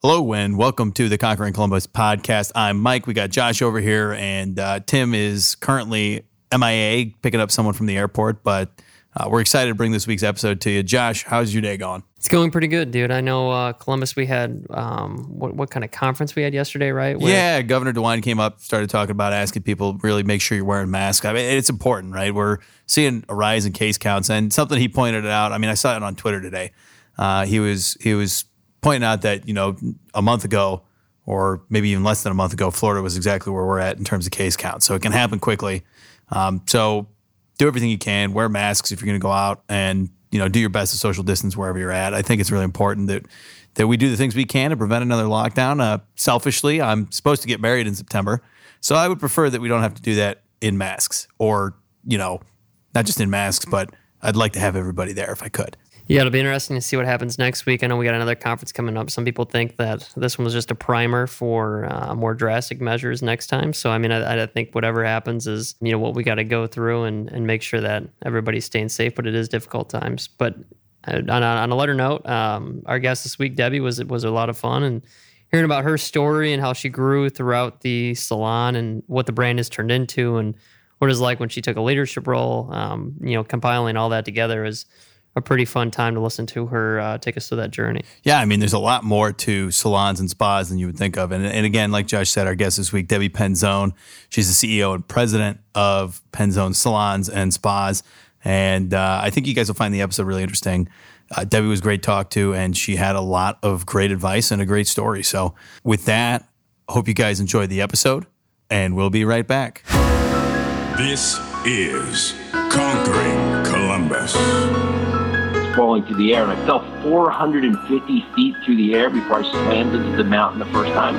Hello and welcome to the Conquering Columbus podcast. I'm Mike. We got Josh over here, and uh, Tim is currently MIA picking up someone from the airport, but uh, we're excited to bring this week's episode to you. Josh, how's your day going? It's going pretty good, dude. I know uh, Columbus. We had um, what what kind of conference we had yesterday, right? Where- yeah, Governor DeWine came up, started talking about asking people really make sure you're wearing masks. I mean, it's important, right? We're seeing a rise in case counts, and something he pointed out. I mean, I saw it on Twitter today. Uh, he was he was pointing out that you know a month ago or maybe even less than a month ago, Florida was exactly where we're at in terms of case count. So it can happen quickly. Um, so do everything you can. Wear masks if you're going to go out, and you know do your best to social distance wherever you're at. I think it's really important that that we do the things we can to prevent another lockdown. Uh, selfishly, I'm supposed to get married in September, so I would prefer that we don't have to do that in masks, or you know, not just in masks, but I'd like to have everybody there if I could. Yeah, it'll be interesting to see what happens next week. I know we got another conference coming up. Some people think that this one was just a primer for uh, more drastic measures next time. So, I mean, I, I think whatever happens is, you know, what we got to go through and, and make sure that everybody's staying safe. But it is difficult times. But uh, on a, on a lighter note, um, our guest this week, Debbie, was was a lot of fun and hearing about her story and how she grew throughout the salon and what the brand has turned into and what it was like when she took a leadership role. Um, you know, compiling all that together is a pretty fun time to listen to her uh, take us through that journey. Yeah, I mean, there's a lot more to salons and spas than you would think of. And, and again, like Josh said, our guest this week, Debbie Penzone. She's the CEO and president of Penzone Salons and Spas. And uh, I think you guys will find the episode really interesting. Uh, Debbie was great to talk to, and she had a lot of great advice and a great story. So, with that, hope you guys enjoyed the episode, and we'll be right back. This is Conquering Columbus falling through the air, and I fell 450 feet through the air before I slammed into the mountain the first time.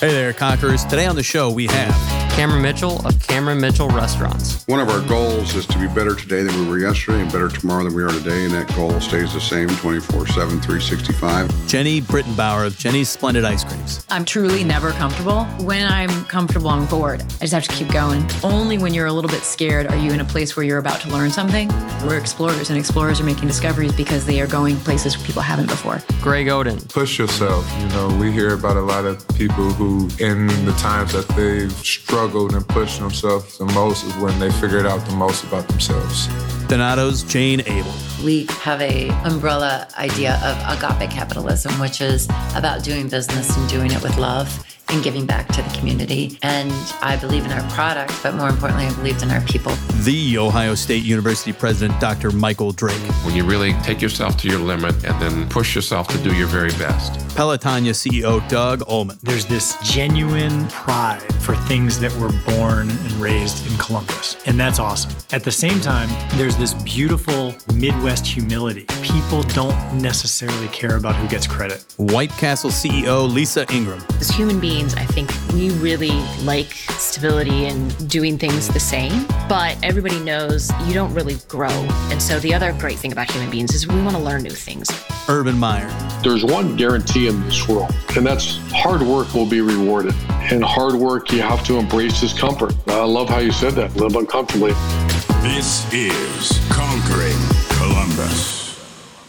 Hey there, Conquerors. Today on the show, we have Cameron Mitchell of Cameron Mitchell Restaurants. One of our goals is to be better today than we were yesterday and better tomorrow than we are today, and that goal stays the same 24 7, 365. Jeni Britton Bauer of Jeni's Splendid Ice Creams. I'm truly never comfortable. When I'm comfortable, I'm bored. I just have to keep going. Only when you're a little bit scared are you in a place where you're about to learn something. We're explorers, and explorers are making discoveries because they are going places where people haven't before. Greg Oden. Push yourself. You know, we hear about a lot of people who, in the times that they've struggled, struggled and pushed themselves the most is when they figured out the most about themselves. Donato's Jane Abell. We have a umbrella idea of agape capitalism, which is about doing business and doing it with love and giving back to the community. And I believe in our product, but more importantly, I believe in our people. The Ohio State University president, Dr. Michael Drake. When you really take yourself to your limit and then push yourself to do your very best. Pelotonia CEO Doug Ulman. There's this genuine pride for things that were born and raised in Columbus. And that's awesome. At the same time, there's this beautiful Midwest humility. People don't necessarily care about who gets credit. White Castle CEO Lisa Ingram. As human beings, I think we really like stability and doing things the same, but everybody knows you don't really grow. And so the other great thing about human beings is we want to learn new things. Urban Meyer. There's one guarantee in this world, and that's hard work will be rewarded. And hard work, you have to embrace discomfort. I love how you said that. Live uncomfortably. This is Conquering Columbus.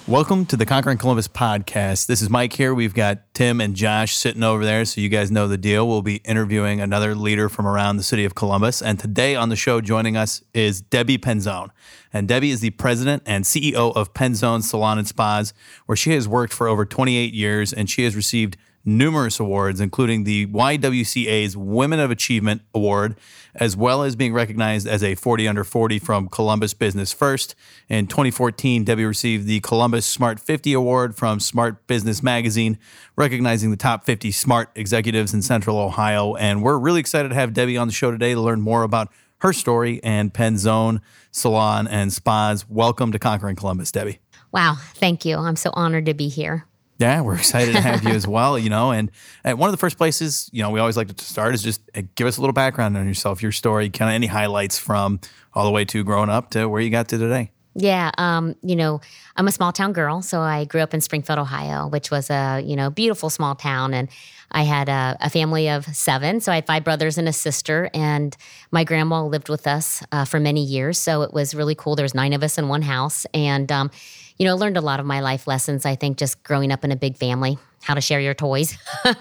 Welcome to the Conquering Columbus podcast. This is Mike here. We've got Tim and Josh sitting over there, so you guys know the deal. We'll be interviewing another leader from around the city of Columbus. And today on the show, joining us is Debbie Penzone. And Debbie is the president and CEO of Penzone Salon and Spas, where she has worked for over 28 years and she has received numerous awards, including the YWCA's Women of Achievement Award, as well as being recognized as a 40 under 40 from Columbus Business First. In 2014, Debbie received the Columbus Smart 50 Award from Smart Business Magazine, recognizing the top 50 smart executives in Central Ohio. And we're really excited to have Debbie on the show today to learn more about her story and Penzone Salon and Spas. Welcome to Conquering Columbus, Debbie. Wow, thank you. I'm so honored to be here. Yeah, we're excited to have you as well. You know, and, and one of the first places you know we always like to start is just give us a little background on yourself, your story, kind of any highlights from all the way to growing up to where you got to today. Yeah, um, you know, I'm a small town girl, so I grew up in Springfield, Ohio, which was a you know beautiful small town, and I had a, a family of seven, so I had five brothers and a sister, and my grandma lived with us uh, for many years, so it was really cool. There was nine of us in one house, and um, you know, learned a lot of my life lessons. I think just growing up in a big family, how to share your toys,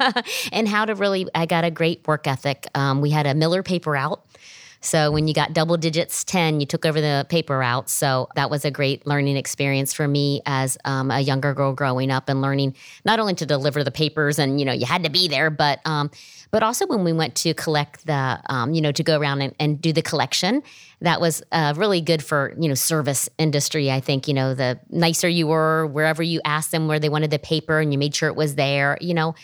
and how to really. I got a great work ethic. Um, we had a Miller paper route. So when you got double digits 10, you took over the paper route. So that was a great learning experience for me as um, a younger girl growing up and learning not only to deliver the papers and, you know, you had to be there, but um, but also when we went to collect the, um, you know, to go around and, and do the collection, that was uh, really good for, you know, service industry. I think, you know, the nicer you were, wherever you asked them where they wanted the paper and you made sure it was there, you know,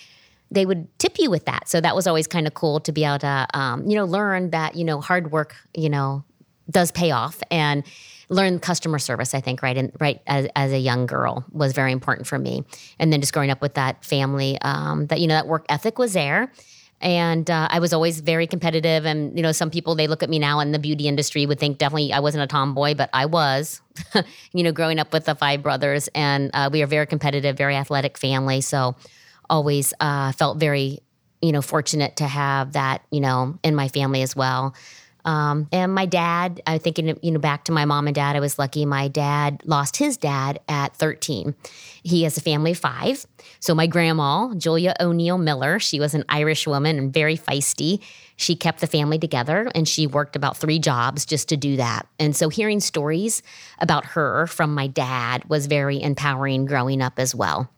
they would tip you with that. So that was always kind of cool to be able to, um, you know, learn that, you know, hard work, you know, does pay off and learn customer service, I think, right. And right as, as a young girl was very important for me. And then just growing up with that family, um, that, you know, that work ethic was there. And uh, I was always very competitive. And, you know, some people, they look at me now in the beauty industry would think definitely I wasn't a tomboy, but I was, you know, growing up with the five brothers. And uh, we are very competitive, very athletic family. So, always uh, felt very, you know, fortunate to have that, you know, in my family as well. Um, and my dad, I think, you know, back to my mom and dad, I was lucky. My dad lost his dad at 13. He has a family of five. So my grandma, Julia O'Neill Miller, she was an Irish woman and very feisty. She kept the family together and she worked about three jobs just to do that. And so hearing stories about her from my dad was very empowering growing up as well.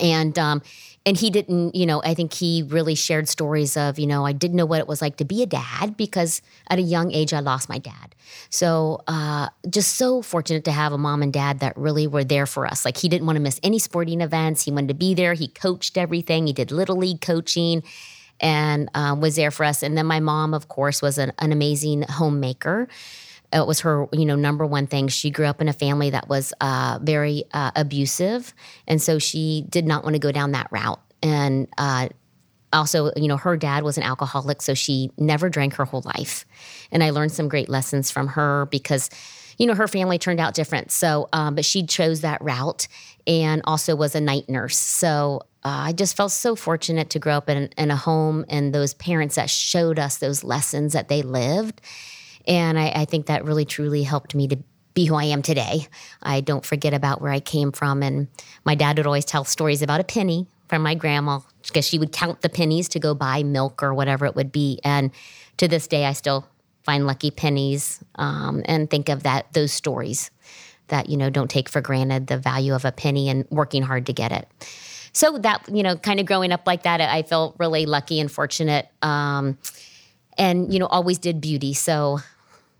And um, and he didn't, you know, I think he really shared stories of, you know, I didn't know what it was like to be a dad because at a young age I lost my dad. So uh, just so fortunate to have a mom and dad that really were there for us. Like he didn't want to miss any sporting events. He wanted to be there. He coached everything. He did little league coaching and uh, was there for us. And then my mom, of course, was an, an amazing homemaker it was her you know number one thing. She grew up in a family that was uh, very uh, abusive. And so she did not want to go down that route. And uh, also you know her dad was an alcoholic so she never drank her whole life. And i learned some great lessons from her because you know her family turned out different. So um, but she chose that route and also was a night nurse. So uh, I just felt so fortunate to grow up in, in, a home and those parents that showed us those lessons that they lived and I, I think that really truly helped me to be who I am today. I don't forget about where I came from. And my dad would always tell stories about a penny from my grandma because she would count the pennies to go buy milk or whatever it would be. And to this day, I still find lucky pennies um, and think of that those stories that you know don't take for granted the value of a penny and working hard to get it. So that you know, kind of growing up like that, I felt really lucky and fortunate. Um, and you know, always did beauty. So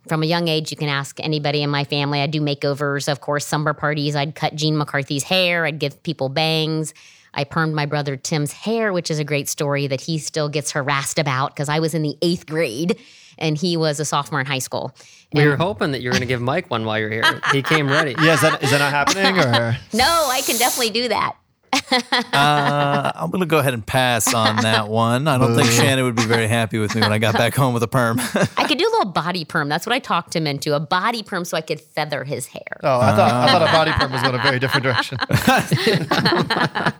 from a young age, you can ask anybody in my family. I do makeovers, of course, summer parties. I'd cut Gene McCarthy's hair. I'd give people bangs. I permed my brother Tim's hair, which is a great story that he still gets harassed about because I was in the eighth grade and he was a sophomore in high school. We were hoping that you were going to give Mike one while you're here. He came ready. Yeah, is that, is that not happening? Or no, I can definitely do that uh, I'm going to go ahead and pass on that one. I don't think Shannon would be very happy with me when I got back home with a perm. I could do a little body perm. That's what I talked him into a body perm so I could feather his hair. Oh, I thought, I thought a body perm was going a very different direction.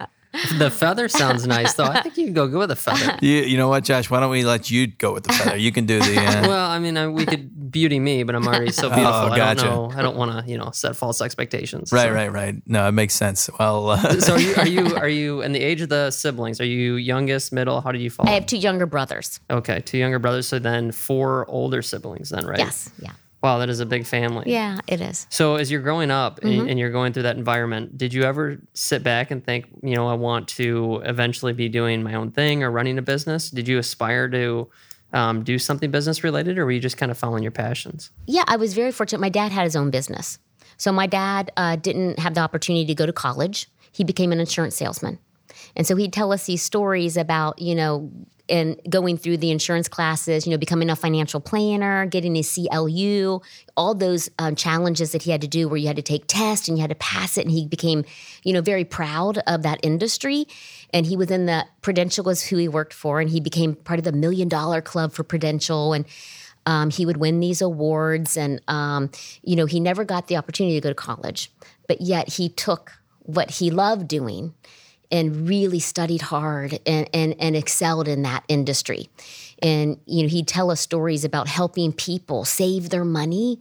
the feather sounds nice, though. I think you can go good with a feather. You, you know what, Josh? Why don't we let you go with the feather? You can do the. Uh... well, I mean, we could beauty me, but I'm already so oh, beautiful. Oh, gotcha. I don't know. I don't want to, you know, set false expectations. Right, so. right, right. No, it makes sense. Well, uh... so are you, are you are you in the age of the siblings? Are you youngest, middle? How did you fall? I have two younger brothers. Okay, two younger brothers. So then four older siblings, then, right? Yes. Yeah. Wow, that is a big family. Yeah, it is. So as you're growing up mm-hmm. and, you're going through that environment, did you ever sit back and think, you know, I want to eventually be doing my own thing or running a business? Did you aspire to um, do something business related, or were you just kind of following your passions? Yeah, I was very fortunate. My dad had his own business, so my dad uh, didn't have the opportunity to go to college. He became an insurance salesman. And so he'd tell us these stories about, you know, and going through the insurance classes, you know, becoming a financial planner, getting his CLU, all those um, challenges that he had to do where you had to take tests and you had to pass it. And he became, you know, very proud of that industry. And he was in the Prudential was who he worked for. And he became part of the million dollar club for Prudential. And um, he would win these awards. And, um, you know, he never got the opportunity to go to college, but yet he took what he loved doing and really studied hard and, and, and excelled in that industry. And you know, he'd tell us stories about helping people save their money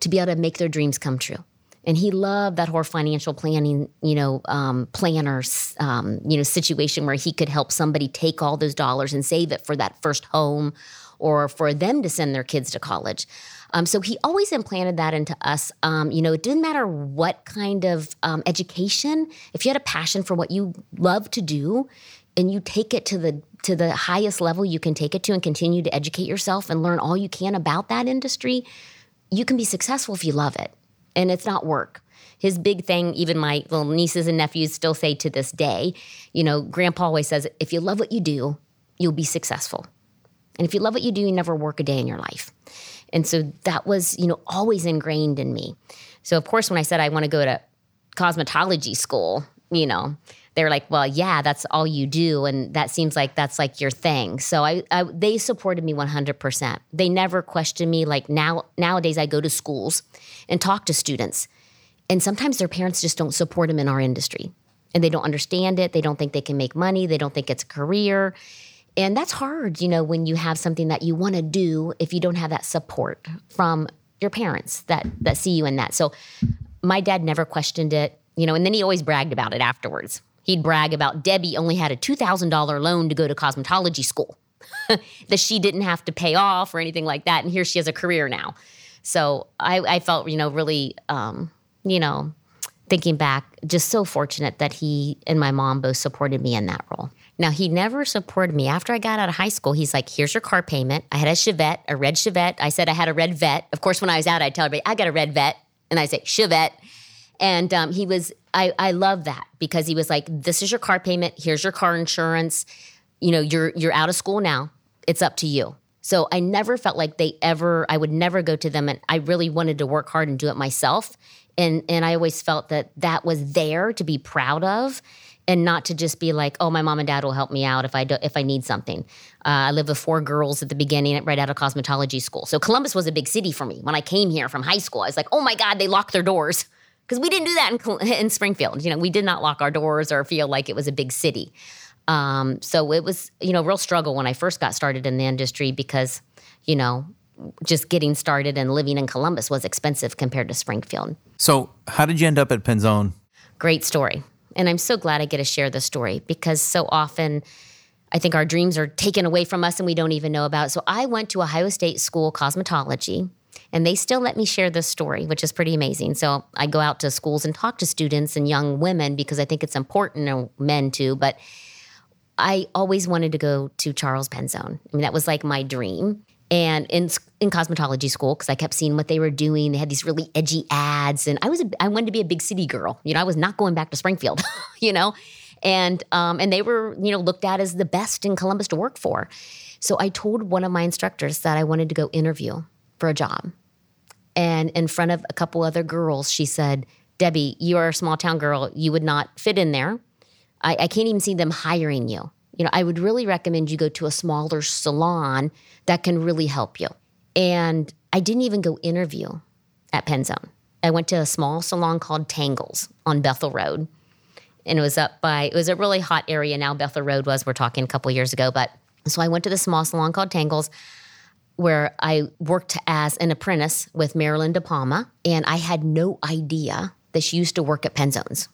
to be able to make their dreams come true. and he loved that whole financial planning, you know, um, planners, um, you know, situation where he could help somebody take all those dollars and save it for that first home, or for them to send their kids to college. Um, so he always implanted that into us. Um, you know, it didn't matter what kind of um, education. If you had a passion for what you love to do, and you take it to the to the highest level you can take it to, and continue to educate yourself and learn all you can about that industry, you can be successful if you love it, and it's not work. His big thing, even my little nieces and nephews still say to this day, you know, Grandpa always says, if you love what you do, you'll be successful. And if you love what you do, you never work a day in your life. And so that was, you know, always ingrained in me. So of course, when I said I want to go to cosmetology school, you know, they were like, "Well, yeah, that's all you do, and that seems like that's like your thing." So I, I they supported me 100%. They never questioned me. Like now, nowadays, I go to schools and talk to students, and sometimes their parents just don't support them in our industry, and they don't understand it. They don't think they can make money. They don't think it's a career. And that's hard, you know, when you have something that you want to do if you don't have that support from your parents that that see you in that. So my dad never questioned it, you know, and then he always bragged about it afterwards. He'd brag about Debbie only had a $2,000 loan to go to cosmetology school that she didn't have to pay off or anything like that. And here she has a career now. So I, I felt, you know, really, um, you know, thinking back, just so fortunate that he and my mom both supported me in that role. Now, he never supported me. After I got out of high school, he's like, here's your car payment. I had a Chevette, a red Chevette. I said I had a red vet. Of course, when I was out, I'd tell everybody, I got a red vet. And I say, Chevette. And um, he was, I, I love that because he was like, this is your car payment. Here's your car insurance. You know, you're, you're out of school now. It's up to you. So I never felt like they ever, I would never go to them. And I really wanted to work hard and do it myself. And, and I always felt that that was there to be proud of and not to just be like, oh, my mom and dad will help me out if I do, if I need something. Uh, I lived with four girls at the beginning, right out of cosmetology school. So Columbus was a big city for me when I came here from high school. I was like, oh my god, they locked their doors because we didn't do that in, in, Springfield. You know, we did not lock our doors or feel like it was a big city. Um, so it was, you know, real struggle when I first got started in the industry because, you know, just getting started and living in Columbus was expensive compared to Springfield. So, how did you end up at Penzone? Great story. And I'm so glad I get to share this story because so often I think our dreams are taken away from us and we don't even know about it. So I went to Ohio State School Cosmetology and they still let me share this story, which is pretty amazing. So I go out to schools and talk to students and young women because I think it's important, and men too. But I always wanted to go to Charles Penzone. I mean, that was like my dream and in in cosmetology school because I kept seeing what they were doing. They had these really edgy ads, and I was a, I wanted to be a big city girl. You know, I was not going back to Springfield. you know, and um, and they were you know looked at as the best in Columbus to work for. So I told one of my instructors that I wanted to go interview for a job, and in front of a couple other girls, she said, "Debbie, you are a small town girl. You would not fit in there. I, I can't even see them hiring you." You know, I would really recommend you go to a smaller salon that can really help you. And I didn't even go interview at Penzone. I went to a small salon called Tangles on Bethel Road. And it was up by, it was a really hot area now. Bethel Road was, we're talking a couple years ago. But so I went to the small salon called Tangles where I worked as an apprentice with Marilyn De Palma. And I had no idea that she used to work at Penzones.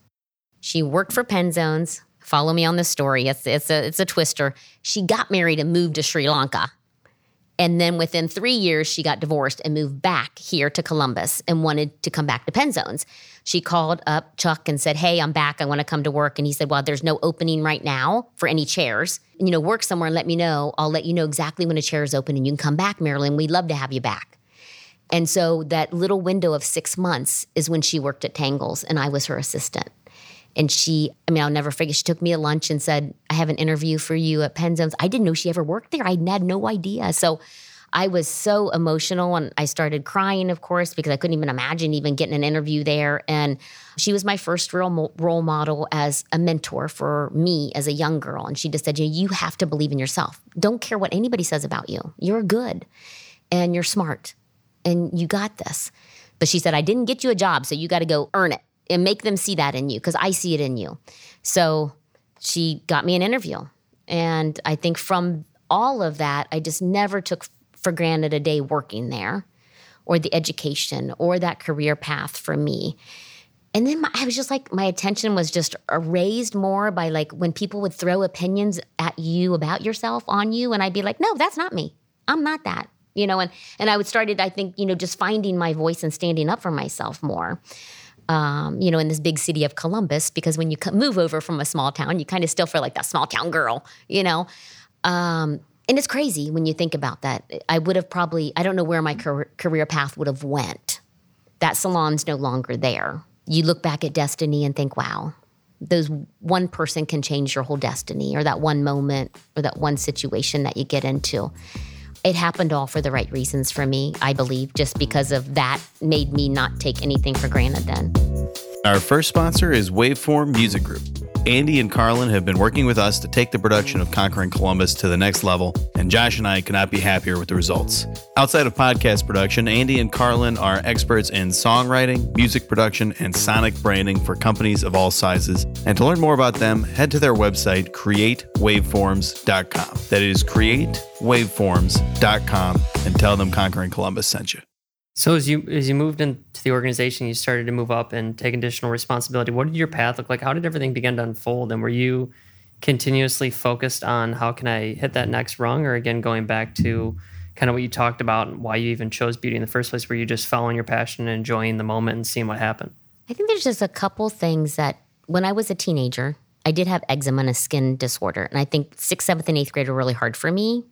She worked for Penzones follow me on this story. It's it's a it's a twister. She got married and moved to Sri Lanka. And then within three years, she got divorced and moved back here to Columbus and wanted to come back to Penzones. She called up Chuck and said, Hey, I'm back. I want to come to work. And he said, Well, there's no opening right now for any chairs. You know, work somewhere and let me know. I'll let you know exactly when a chair is open and you can come back, Marilyn. We'd love to have you back. And so that little window of six months is when she worked at Tangles and I was her assistant. And she, I mean, I'll never forget, she took me to lunch and said, I have an interview for you at Penzones. I didn't know she ever worked there. I had no idea. So I was so emotional and I started crying, of course, because I couldn't even imagine even getting an interview there. And she was my first real role model as a mentor for me as a young girl. And she just said, You have to believe in yourself. Don't care what anybody says about you. You're good and you're smart and you got this. But she said, I didn't get you a job, so you got to go earn it and make them see that in you because I see it in you. So she got me an interview. And I think from all of that, I just never took for granted a day working there or the education or that career path for me. And then my, I was just like, my attention was just raised more by like when people would throw opinions at you about yourself on you. And I'd be like, no, that's not me. I'm not that, you know, and, and I would started, I think, you know, just finding my voice and standing up for myself more. Um, you know, in this big city of Columbus, because when you move over from a small town, you kind of still feel like that small town girl, you know. Um, and it's crazy when you think about that. I would have probably, I don't know where my career, career path would have went. That salon's no longer there you look back at destiny and think, wow, those one person can change your whole destiny, or that one moment, or that one situation that you get into. It happened all for the right reasons for me, I believe, just because of that made me not take anything for granted then. Our first sponsor is Waveform Music Group. Andy and Carlin have been working with us to take the production of Conquering Columbus to the next level, and Josh and I cannot be happier with the results. Outside of podcast production, Andy and Carlin are experts in songwriting, music production, and sonic branding for companies of all sizes. And to learn more about them, head to their website, createwaveforms.com. That is createwaveforms.com and tell them Conquering Columbus sent you. So as you as you moved into the organization, you started to move up and take additional responsibility. What did your path look like? How did everything begin to unfold? And were you continuously focused on how can I hit that next rung, or again going back to kind of what you talked about and why you even chose beauty in the first place? Were you just following your passion and enjoying the moment and seeing what happened? I think there's just a couple things that when I was a teenager, I did have eczema and a skin disorder, and I think sixth, seventh, and eighth grade were really hard for me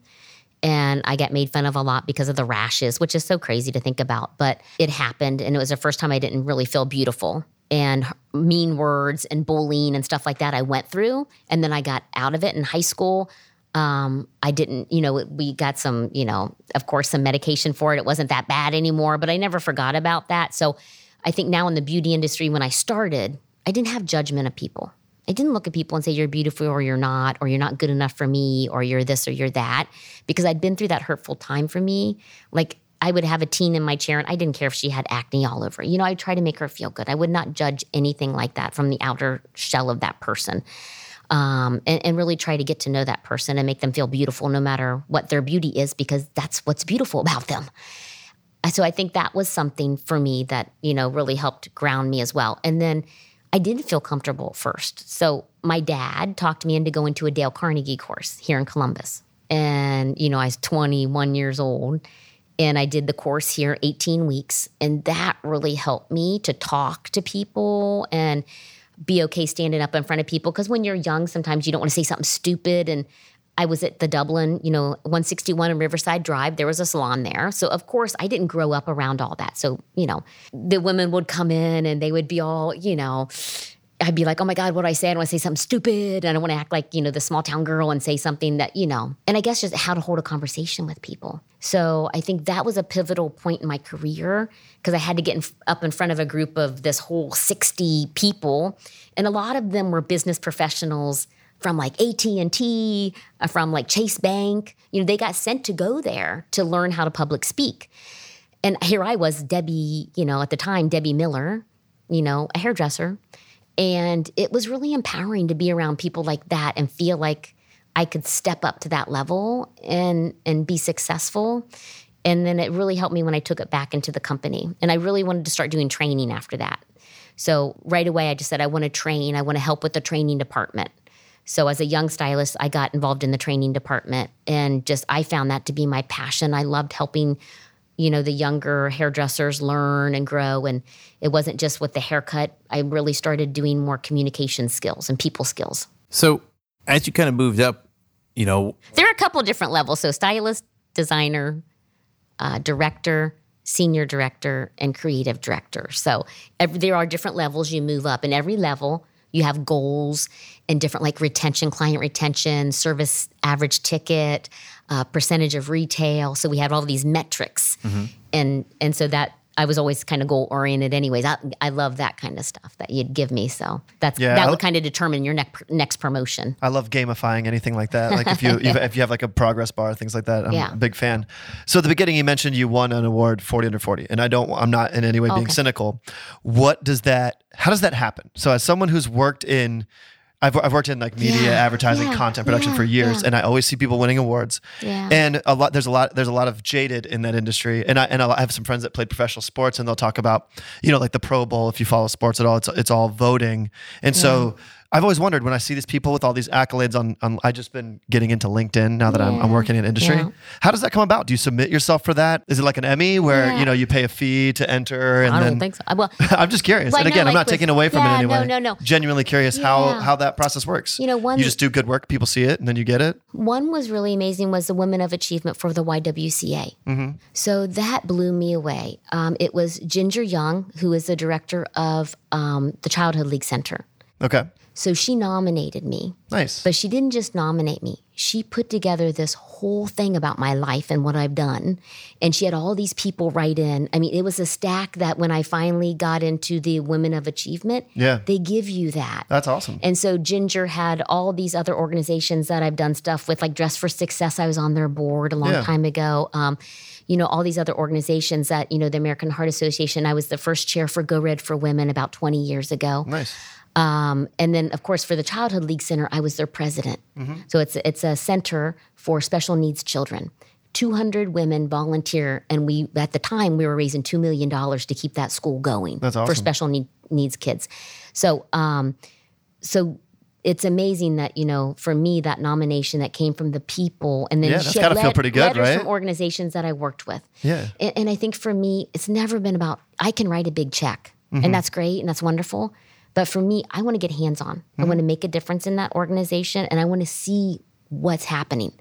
and I get made fun of a lot because of the rashes, which is so crazy to think about. But it happened, and it was the first time I didn't really feel beautiful. And mean words and bullying and stuff like that I went through. And then I got out of it in high school. Um, I didn't, you know, we got some, you know, of course, some medication for it. It wasn't that bad anymore, but I never forgot about that. So I think now in the beauty industry, when I started, I didn't have judgment of people. I didn't look at people and say, you're beautiful or you're not, or you're not good enough for me, or you're this or you're that, because I'd been through that hurtful time for me. Like I would have a teen in my chair and I didn't care if she had acne all over. You know, I'd try to make her feel good. I would not judge anything like that from the outer shell of that person. Um, and, and really try to get to know that person and make them feel beautiful no matter what their beauty is, because that's what's beautiful about them. So I think that was something for me that, you know, really helped ground me as well. And then I didn't feel comfortable at first. So my dad talked me into going to a Dale Carnegie course here in Columbus. And, you know, I was 21 years old and I did the course here 18 weeks. And that really helped me to talk to people and be okay standing up in front of people. Because when you're young, sometimes you don't want to say something stupid. And I was at the Dublin, you know, 161 and Riverside Drive. There was a salon there. So, of course, I didn't grow up around all that. So, you know, the women would come in and they would be all, you know, I'd be like, oh my God, what do I say? I don't want to say something stupid. And I want to act like, you know, the small town girl and say something that, you know, and I guess just how to hold a conversation with people. So I think that was a pivotal point in my career because I had to get in, up in front of a group of this whole 60 people. And a lot of them were business professionals from like AT&T, uh, from like Chase Bank. You know, they got sent to go there to learn how to public speak. And here I was, Debbie, you know, at the time, Debbie Miller, you know, a hairdresser. And it was really empowering to be around people like that and feel like I could step up to that level and and be successful. And then it really helped me when I took it back into the company. And I really wanted to start doing training after that. So right away I just said I want to train, I want to help with the training department. So as a young stylist, I got involved in the training department and just I found that to be my passion. I loved helping you know the younger hairdressers learn and grow and it wasn't just with the haircut. I really started doing more communication skills and people skills. So as you kind of moved up, you know, there are a couple different levels. So stylist, designer, uh, director, senior director, and creative director. So every, there are different levels you move up, and every level you have goals and different like retention, client retention, service average ticket, uh, percentage of retail. So we had all these metrics, mm-hmm. and and so that I was always kind of goal oriented, anyways. I, I love that kind of stuff that you'd give me. So that's yeah, that would kind of determine your next next promotion. I love gamifying anything like that. Like if you if you have like a progress bar, things like that. I'm yeah. a big fan. So at the beginning, you mentioned you won an award, forty under forty, and I don't. I'm not in any way being okay. cynical. What does that? How does that happen? So as someone who's worked in I've, I've worked in like media, Yeah, advertising, yeah, content production yeah, for years, and I always see people winning awards. Yeah. And a lot there's a lot there's a lot of jaded in that industry, and I and I have some friends that played professional sports, and they'll talk about you know like the Pro Bowl. If you follow sports at all, it's it's all voting, and so. I've always wondered when I see these people with all these accolades on, on I've just been getting into LinkedIn now that I'm, I'm working in industry. Yeah. How does that come about? Do you submit yourself for that? Is it like an Emmy where, Yeah. you know, you pay a fee to enter and I don't then think so. Well, I'm just curious. And I know, again, I'm not with- taking away from yeah, it anyway. no, no, no. Genuinely curious how how that process works. You know, one- you just do good work, people see it, and then you get it. One was really amazing was the Women of Achievement for the YWCA. Mm-hmm. So that blew me away. Um, it was Ginger Young, who is the director of um, the Childhood League Center. Okay. So she nominated me. Nice. But she didn't just nominate me. She put together this whole thing about my life and what I've done. And she had all these people write in. I mean, it was a stack that when I finally got into the Women of Achievement, Yeah. they give you that. That's awesome. And so Ginger had all these other organizations that I've done stuff with, like Dress for Success. I was on their board a long Yeah. time ago. Um, you know, all these other organizations that, you know, the American Heart Association. I was the first chair for Go Red for Women about 20 years ago. Nice. Um, and then, of course, for the Childhood League Center, I was their president. So it's it's a center for special needs children. 200 women volunteer, and we at the time we were raising two million dollars to keep that school going That's for special need, needs kids. So, um, so it's amazing that you know for me that nomination that came from the people, and then Yeah, that's gotta feel pretty good, right? from organizations that I worked with. Yeah. And, and I think for me, it's never been about, I can write a big check Mhm. and that's great and that's wonderful. But for me, I want to get hands on. I want to make a difference in that organization and I want to see what's happening.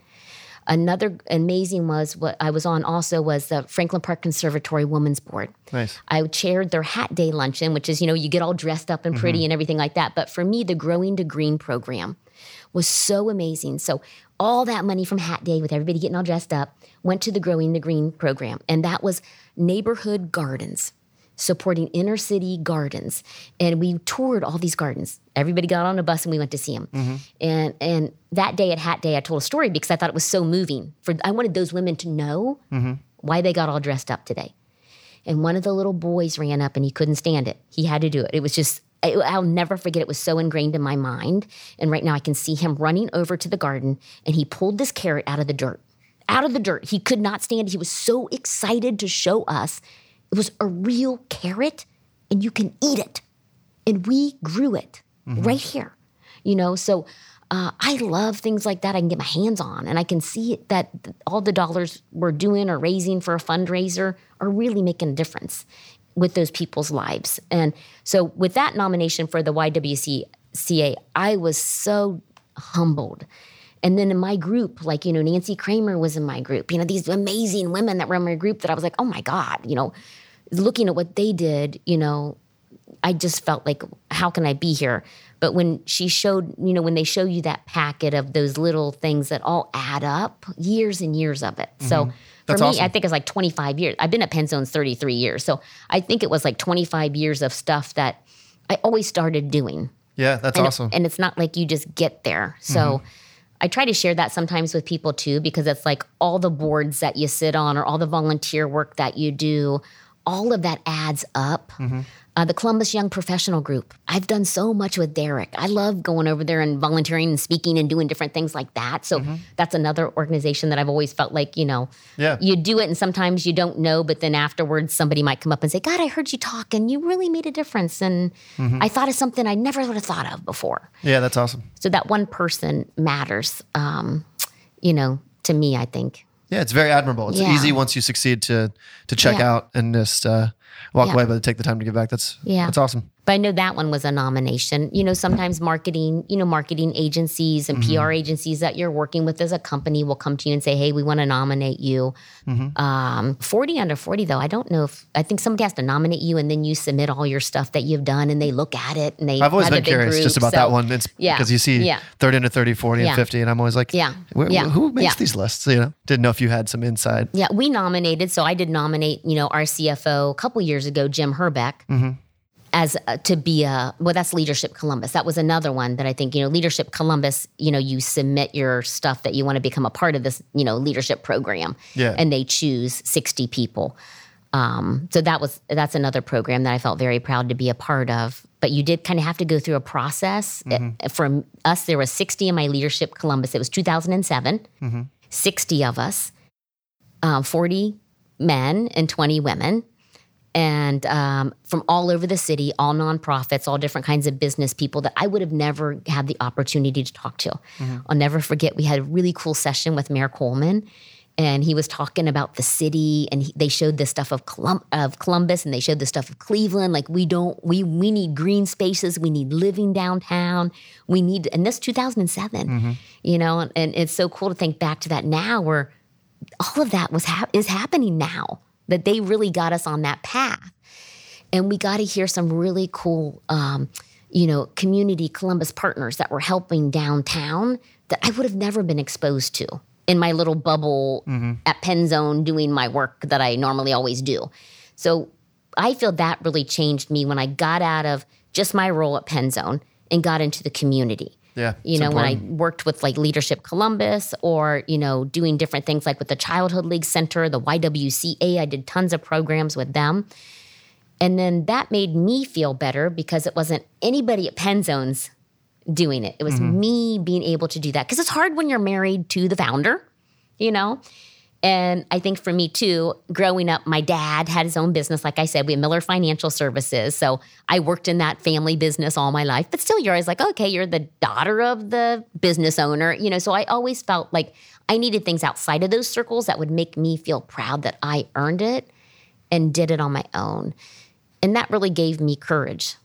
Another amazing was what I was on also was the Franklin Park Conservatory Women's Board. Nice. I chaired their hat day luncheon, which is, you know, you get all dressed up and pretty Mhm. and everything like that. But for me, the Growing to Green program was so amazing. So all that money from Hat Day with everybody getting all dressed up went to the Growing to Green program. And that was neighborhood gardens supporting inner city gardens. And we toured all these gardens. Everybody got on a bus and we went to see them. And and that day at Hat Day, I told a story because I thought it was so moving. For I wanted those women to know Mm-hmm. why they got all dressed up today. And one of the little boys ran up and he couldn't stand it. He had to do it. It was just, I'll never forget. It was so ingrained in my mind. And right now I can see him running over to the garden and he pulled this carrot out of the dirt. Out of the dirt. He could not stand it. He was so excited to show us it was a real carrot and you can eat it. And we grew it right here. You know, so uh, I love things like that. I can get my hands on, and I can see that all the dollars we're doing or raising for a fundraiser are really making a difference with those people's lives. And so, with that nomination for the YWCA, I was so humbled. And then in my group, like, you know, Nancy Kramer was in my group, you know, these amazing women that were in my group that I was like, oh my God, you know, looking at what they did, you know, I just felt like, how can I be here? But when she showed, you know, when they show you that packet of those little things that all add up, years and years of it. So Mhm. for That's me, awesome. I think it's like 25 years. I've been at Penzones 33 years. So I think it was like 25 years of stuff that I always started doing. Yeah, that's and, awesome. And it's not like you just get there. So I try to share that sometimes with people too, because it's like all the boards that you sit on or all the volunteer work that you do, all of that adds up. Mm-hmm. Uh, the Columbus Young Professional Group. I've done so much with Derek. I love going over there and volunteering and speaking and doing different things like that. So that's another organization that I've always felt like, you know, Yeah. you do it and sometimes you don't know, but then afterwards somebody might come up and say, God, I heard you talk and you really made a difference. And Mhm. I thought of something I never would have thought of before. Yeah, that's awesome. So that one person matters, um, you know, to me, I think. Yeah, it's very admirable. It's Yeah. easy once you succeed to to check Yeah. out and just uh, walk Yeah. away, but take the time to give back. That's Yeah. that's awesome. But I know that one was a nomination. You know, sometimes marketing, you know, marketing agencies and Mm-hmm. PR agencies that you're working with as a company will come to you and say, "Hey, we want to nominate you." Mm-hmm. Um, Forty under forty, though, I don't know if I think somebody has to nominate you, and then you submit all your stuff that you've done, and they look at it, and they. I've always been curious group. just about So, that one. It's yeah, because you see yeah. 30 under 30, 40 Yeah. and 50, and I'm always like, Yeah. "Wh- wh- Yeah. who makes Yeah. these lists? You know, didn't know if you had some insight. Yeah, we nominated. So I did nominate, you know, our CFO a couple years ago, Jim Herbeck, Mhm. As uh, to be a well. That's Leadership Columbus. That was another one that I think you know, Leadership Columbus. You know, you submit your stuff that you want to become a part of this, you know, leadership program, Yeah. and they choose sixty people. Um, so that was that's another program that I felt very proud to be a part of. But you did kind of have to go through a process. Mhm. Uh, For us, there was 60 in my leadership Columbus. It was 2007. Mhm. 60 of us, um, 40 men and 20 women, and um, from all over the city, all nonprofits, all different kinds of business people that I would have never had the opportunity to talk to. Mhm. I'll never forget, we had a really cool session with Mayor Coleman. And he was talking about the city, and he, they showed the stuff of, Colum- of Columbus, and they showed the stuff of Cleveland. Like we don't, we we need green spaces, we need living downtown, we need, and this 2007 you know and, and it's so cool to think back to that now where all of that was hap- is happening now that they really got us on that path. And we got to hear some really cool um, you know community columbus partners that were helping downtown that i would have never been exposed to in my little bubble at Penzone doing my work that i normally always do. So i feel that really changed me when i got out of just my role at Penzone and got into the community Yeah. you know when i worked with like leadership columbus or you know doing different things like with the childhood league center the ywca i did tons of programs with them and then that made me feel better because it wasn't anybody at Penzones doing it it was Mhm. me being able to do that because it's hard when you're married to the founder you know and I think for me too, growing up, my dad had his own business. Like I said, we had Miller Financial Services. So I worked in that family business all my life. But still, you're always like, okay, you're the daughter of the business owner. You know, so I always felt like I needed things outside of those circles that would make me feel proud that I earned it and did it on my own. And that really gave me courage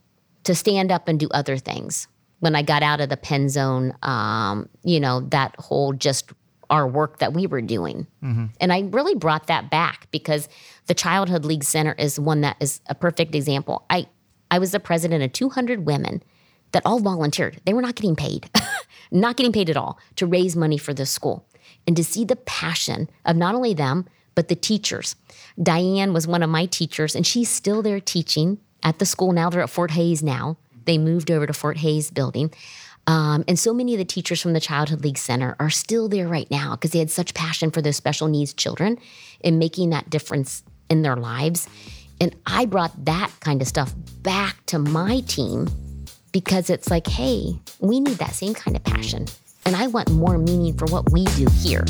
to stand up and do other things. When I got out of the Penzone, um, you know, that whole just our work that we were doing. Mhm. And I really brought that back because the Childhood League Center is one that is a perfect example. I, I was the president of 200 women that all volunteered. They were not getting paid, not getting paid at all to raise money for this school. And to see the passion of not only them, but the teachers. Diane was one of my teachers, and she's still there teaching at the school now. They're at Fort Hayes now. They moved over to Fort Hayes building. Um, and so many of the teachers from the Childhood League Center are still there right now because they had such passion for those special needs children and making that difference in their lives. And I brought that kind of stuff back to my team because it's like, hey, we need that same kind of passion. And I want more meaning for what we do here.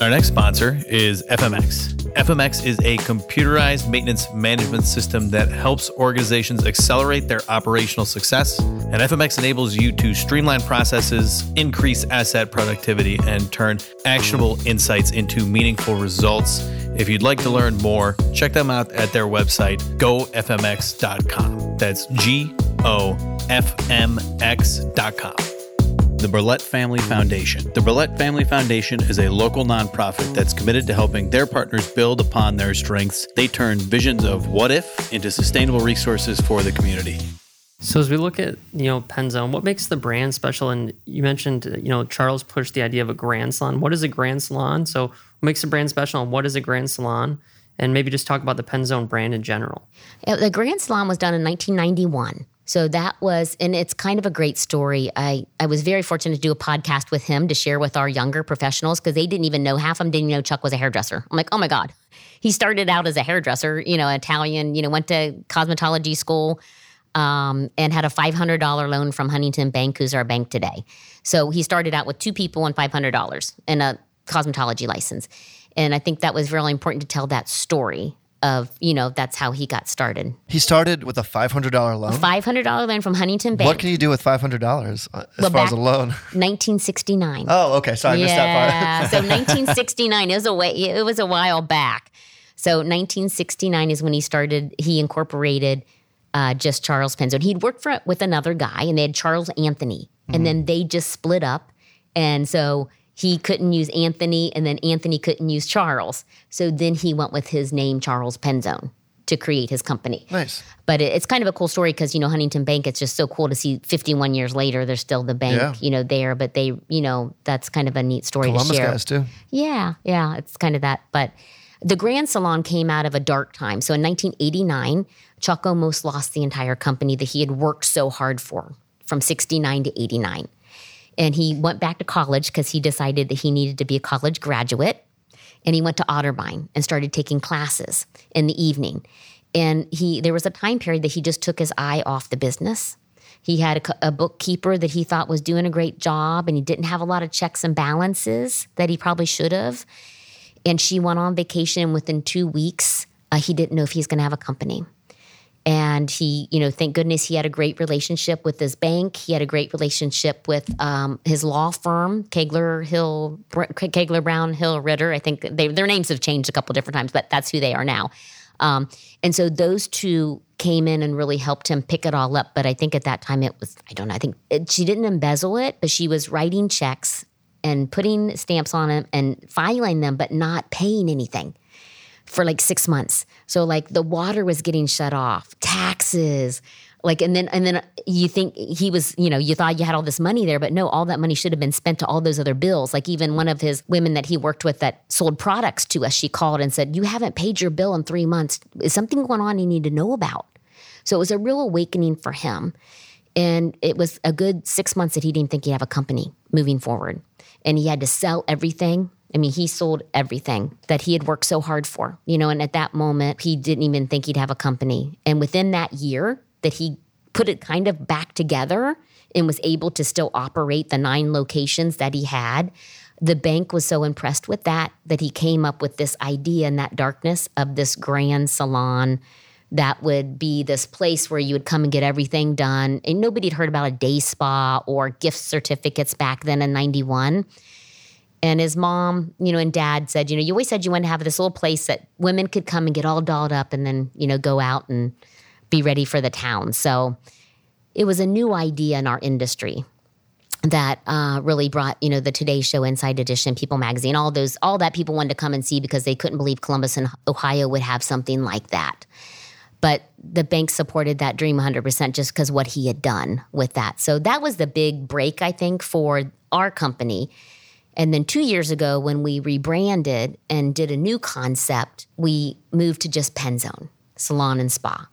Our next sponsor is FMX. FMX is a computerized maintenance management system that helps organizations accelerate their operational success. And FMX enables you to streamline processes, increase asset productivity, and turn actionable insights into meaningful results. If you'd like to learn more, check them out at their website, gofmx.com. That's G O F M X.com. The Burlett Family Foundation. The Burlett Family Foundation is a local nonprofit that's committed to helping their partners build upon their strengths. They turn visions of what if into sustainable resources for the community. So as we look at you know Penzone, what makes the brand special? And you mentioned you know Charles pushed the idea of a grand salon. What is a grand salon? So what makes the brand special, and what is a grand salon? And maybe just talk about the Penzone brand in general. Uh, The Grand Salon was done in 1991. So that was, and it's kind of a great story. I, I was very fortunate to do a podcast with him to share with our younger professionals because they didn't even know, half of them didn't know Chuck was a hairdresser. I'm like, oh my God. He started out as a hairdresser, you know, Italian, you know, went to cosmetology school um, and had a $500 loan from Huntington Bank, who's our bank today. So he started out with two people and $500 and a cosmetology license. And I think that was really important to tell that story of, you know, that's how he got started. He started with a five hundred dollar loan. Five hundred dollar loan from Huntington Bank. What can you do with five hundred dollars as Well, far as a loan? 1969. Oh, okay. Sorry, I missed that yeah, part. so 1969. It was a way. It was a while back. So 1969 is when he started. He incorporated uh, just Charles Penzone. He'd worked for with another guy, and they had Charles Anthony, Mm-hmm. and then they just split up, and so he couldn't use Anthony, and then Anthony couldn't use Charles. So then he went with his name, Charles Penzone, to create his company. Nice. But it, it's kind of a cool story because you know Huntington Bank. It's just so cool to see 51 years later, they're still the bank, Yeah. you know, there. But they, you know, that's kind of a neat story Columbus to share. guys too. Yeah, yeah, it's kind of that. But the Grand Salon came out of a dark time. So in 1989, Chuck almost lost the entire company that he had worked so hard for from 69 to 89. And he went back to college because he decided that he needed to be a college graduate. and he went to Otterbein and started taking classes in the evening. And he there was a time period that he just took his eye off the business. He had a, a, bookkeeper that he thought was doing a great job, and he didn't have a lot of checks and balances that he probably should have. And she went on vacation, and within two weeks, uh, he didn't know if he's going to have a company. And he, you know, thank goodness he had a great relationship with his bank. He had a great relationship with um, his law firm, Kegler Hill, Kegler Brown Hill Ritter. I think they, their names have changed a couple different times, but that's who they are now. Um, and so those two came in and really helped him pick it all up. But I think at that time it was, I don't know, I think it, she didn't embezzle it, but she was writing checks and putting stamps on them and filing them, but not paying anything for like six months. So like the water was getting shut off, taxes, like and then and then you think he was you know you thought you had all this money there but no all that money should have been spent to all those other bills. Like even one of his women that he worked with that sold products to us she called and said you haven't paid your bill in three months. Is something going on you need to know about? So it was a real awakening for him. And it was a good six months that he didn't think he'd have a company moving forward. And he had to sell everything I mean, he sold everything that he had worked so hard for, you know, and at that moment, he didn't even think he'd have a company. And within that year that he put it kind of back together and was able to still operate the nine locations that he had, the bank was so impressed with that that he came up with this idea in that darkness of this grand salon that would be this place where you would come and get everything done. And nobody had heard about a day spa or gift certificates back then in 91 and his mom, you know, and dad said, you know, you always said you wanted to have this little place that women could come and get all dolled up and then, you know, go out and be ready for the town. So it was a new idea in our industry that uh, really brought, you know, the Today Show, Inside Edition, People Magazine, all those, all that people wanted to come and see because they couldn't believe Columbus and Ohio would have something like that. But the bank supported that dream 100% just because what he had done with that. So that was the big break, I think, for our company and then two years ago, when we rebranded and did a new concept, we moved to just Penzone Salon and Spa.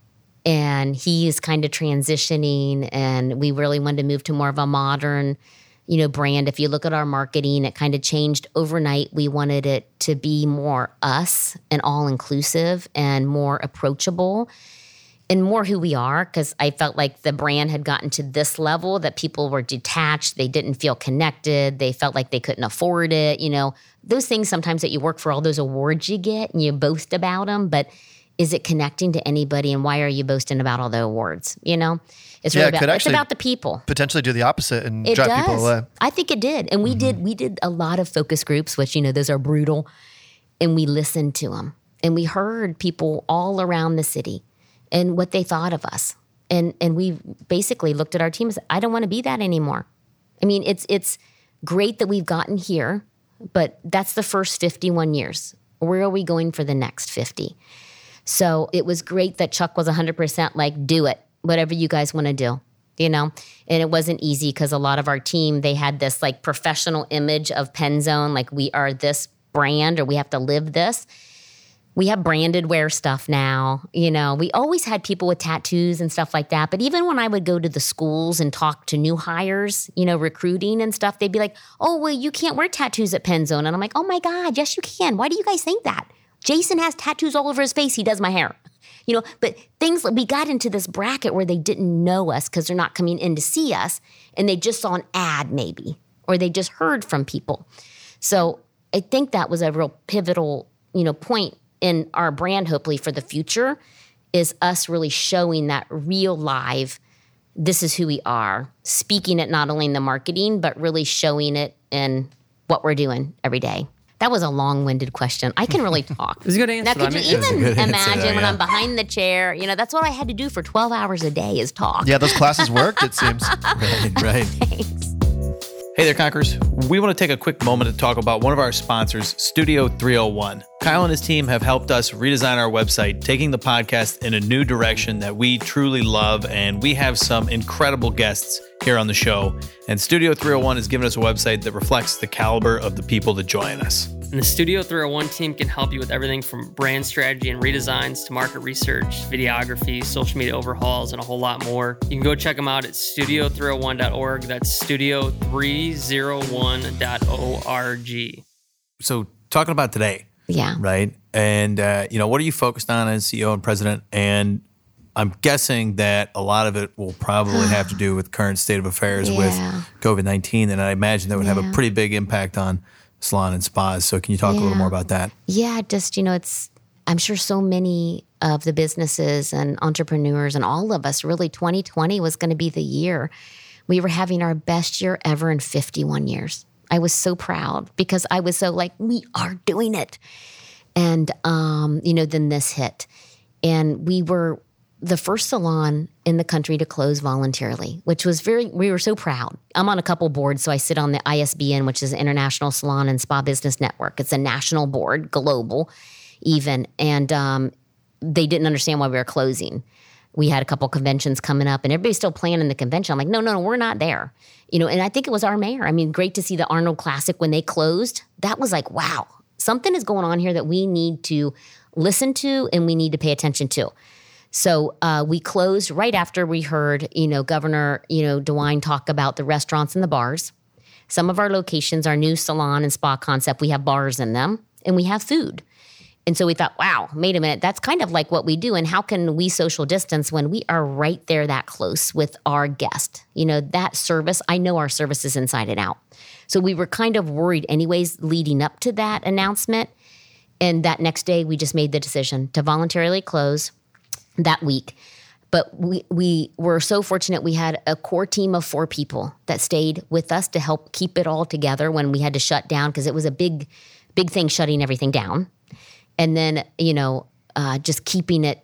And he is kind of transitioning, and we really wanted to move to more of a modern, you know, brand. If you look at our marketing, it kind of changed overnight. We wanted it to be more us and all inclusive and more approachable and more who we are because I felt like the brand had gotten to this level that people were detached, they didn't feel connected, they felt like they couldn't afford it, you know. Those things sometimes that you work for all those awards you get and you boast about them, but is it connecting to anybody and why are you boasting about all the awards, you know? It's really yeah, about, it's about the people. Potentially do the opposite and it drive does. people away. I think it did. And we mm-hmm. did we did a lot of focus groups which you know those are brutal and we listened to them and we heard people all around the city and what they thought of us. And and we basically looked at our team and said, I don't want to be that anymore. I mean, it's it's great that we've gotten here, but that's the first 51 years. Where are we going for the next 50? So it was great that Chuck was 100% like, do it, whatever you guys want to do, you know? And it wasn't easy because a lot of our team, they had this like professional image of Penzone, like we are this brand or we have to live this we have branded wear stuff now. You know, we always had people with tattoos and stuff like that. But even when I would go to the schools and talk to new hires, you know, recruiting and stuff, they'd be like, oh, well, you can't wear tattoos at Penzone. And I'm like, oh my God, yes, you can. Why do you guys think that? Jason has tattoos all over his face. He does my hair. You know, but things we got into this bracket where they didn't know us because they're not coming in to see us and they just saw an ad maybe or they just heard from people. So I think that was a real pivotal, you know, point in our brand, hopefully for the future, is us really showing that real live, this is who we are, speaking it not only in the marketing, but really showing it in what we're doing every day. That was a long-winded question. I can really talk. it was a good answer. That? Now, could you even imagine answer, when yeah. I'm behind the chair? You know, that's what I had to do for 12 hours a day is talk. Yeah, those classes worked. It seems. right, right. Thanks. Hey there, Conquerors. We want to take a quick moment to talk about one of our sponsors, Studio 301. Kyle and his team have helped us redesign our website, taking the podcast in a new direction that we truly love. And we have some incredible guests here on the show. And Studio 301 has given us a website that reflects the caliber of the people that join us. And the Studio 301 team can help you with everything from brand strategy and redesigns to market research, videography, social media overhauls, and a whole lot more. You can go check them out at studio301.org. That's studio301.org. So, talking about today, Yeah. Right. And, uh, you know, what are you focused on as CEO and president? And I'm guessing that a lot of it will probably have to do with current state of affairs Yeah. with COVID 19. And I imagine that would have a pretty big impact on salon and spas. So can you talk a little more about that? Yeah, just, you know, it's, I'm sure so many of the businesses and entrepreneurs and all of us really 2020 was going to be the year. We were having our best year ever in 51 years. I was so proud because I was so like, we are doing it. And, um, you know, then this hit. And we were the first salon in the country to close voluntarily, which was very, we were so proud. I'm on a couple boards. So I sit on the ISBN, which is International Salon and Spa Business Network. It's a national board, global even. And um, they didn't understand why we were closing. We had a couple conventions coming up and everybody's still planning the convention. I'm like, no, no, no, we're not there. You know, and I think it was our mayor. I mean, great to see the Arnold Classic when they closed. That was like, wow, something is going on here that we need to listen to and we need to pay attention to. So uh, we closed right after we heard, you know, Governor, you know, DeWine talk about the restaurants and the bars. Some of our locations, our new salon and spa concept, we have bars in them and we have food. And so we thought, wow, wait a minute, that's kind of like what we do. And how can we social distance when we are right there that close with our guest? You know, that service, I know our service is inside and out. So we were kind of worried, anyways, leading up to that announcement. And that next day, we just made the decision to voluntarily close that week. But we, we were so fortunate we had a core team of four people that stayed with us to help keep it all together when we had to shut down because it was a big, big thing shutting everything down. And then, you know, uh, just keeping it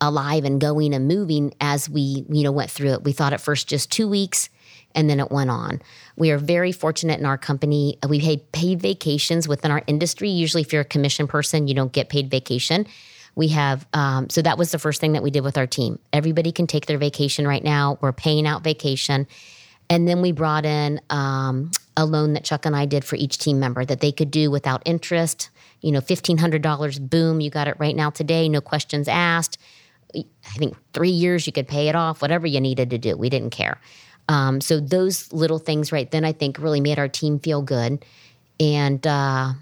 alive and going and moving as we, you know, went through it. We thought at first just two weeks and then it went on. We are very fortunate in our company. We paid paid vacations within our industry. Usually, if you're a commission person, you don't get paid vacation. We have, um, so that was the first thing that we did with our team. Everybody can take their vacation right now. We're paying out vacation. And then we brought in um, a loan that Chuck and I did for each team member that they could do without interest. You know, $1,500, boom, you got it right now today, no questions asked. I think three years you could pay it off, whatever you needed to do. We didn't care. Um, so those little things right then, I think, really made our team feel good. And, uh,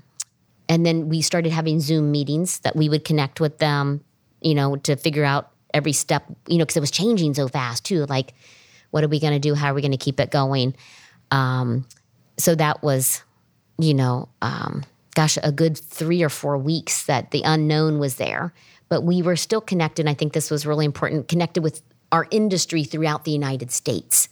and then we started having Zoom meetings that we would connect with them, you know, to figure out every step, you know, because it was changing so fast too. Like, what are we going to do? How are we going to keep it going? Um, so that was, you know, um, gosh, a good three or four weeks that the unknown was there, but we were still connected. I think this was really important, connected with our industry throughout the United States.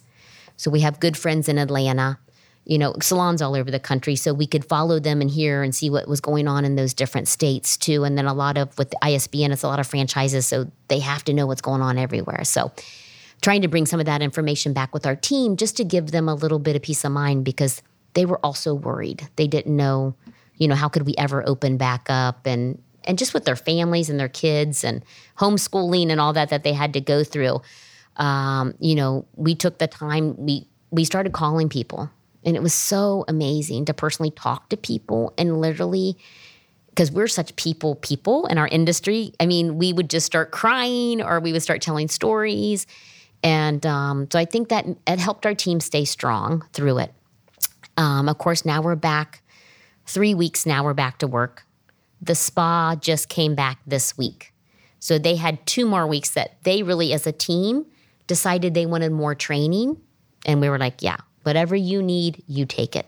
So we have good friends in Atlanta, you know, salons all over the country. So we could follow them and hear and see what was going on in those different states too. And then a lot of with the ISBN, it's a lot of franchises, so they have to know what's going on everywhere. So trying to bring some of that information back with our team just to give them a little bit of peace of mind because they were also worried. They didn't know, you know, how could we ever open back up and and just with their families and their kids and homeschooling and all that that they had to go through. Um, you know, we took the time we we started calling people and it was so amazing to personally talk to people and literally because we're such people people in our industry. I mean, we would just start crying or we would start telling stories. And um, so I think that it helped our team stay strong through it. Um, of course, now we're back. Three weeks now, we're back to work. The spa just came back this week. So they had two more weeks that they really, as a team, decided they wanted more training. And we were like, yeah, whatever you need, you take it.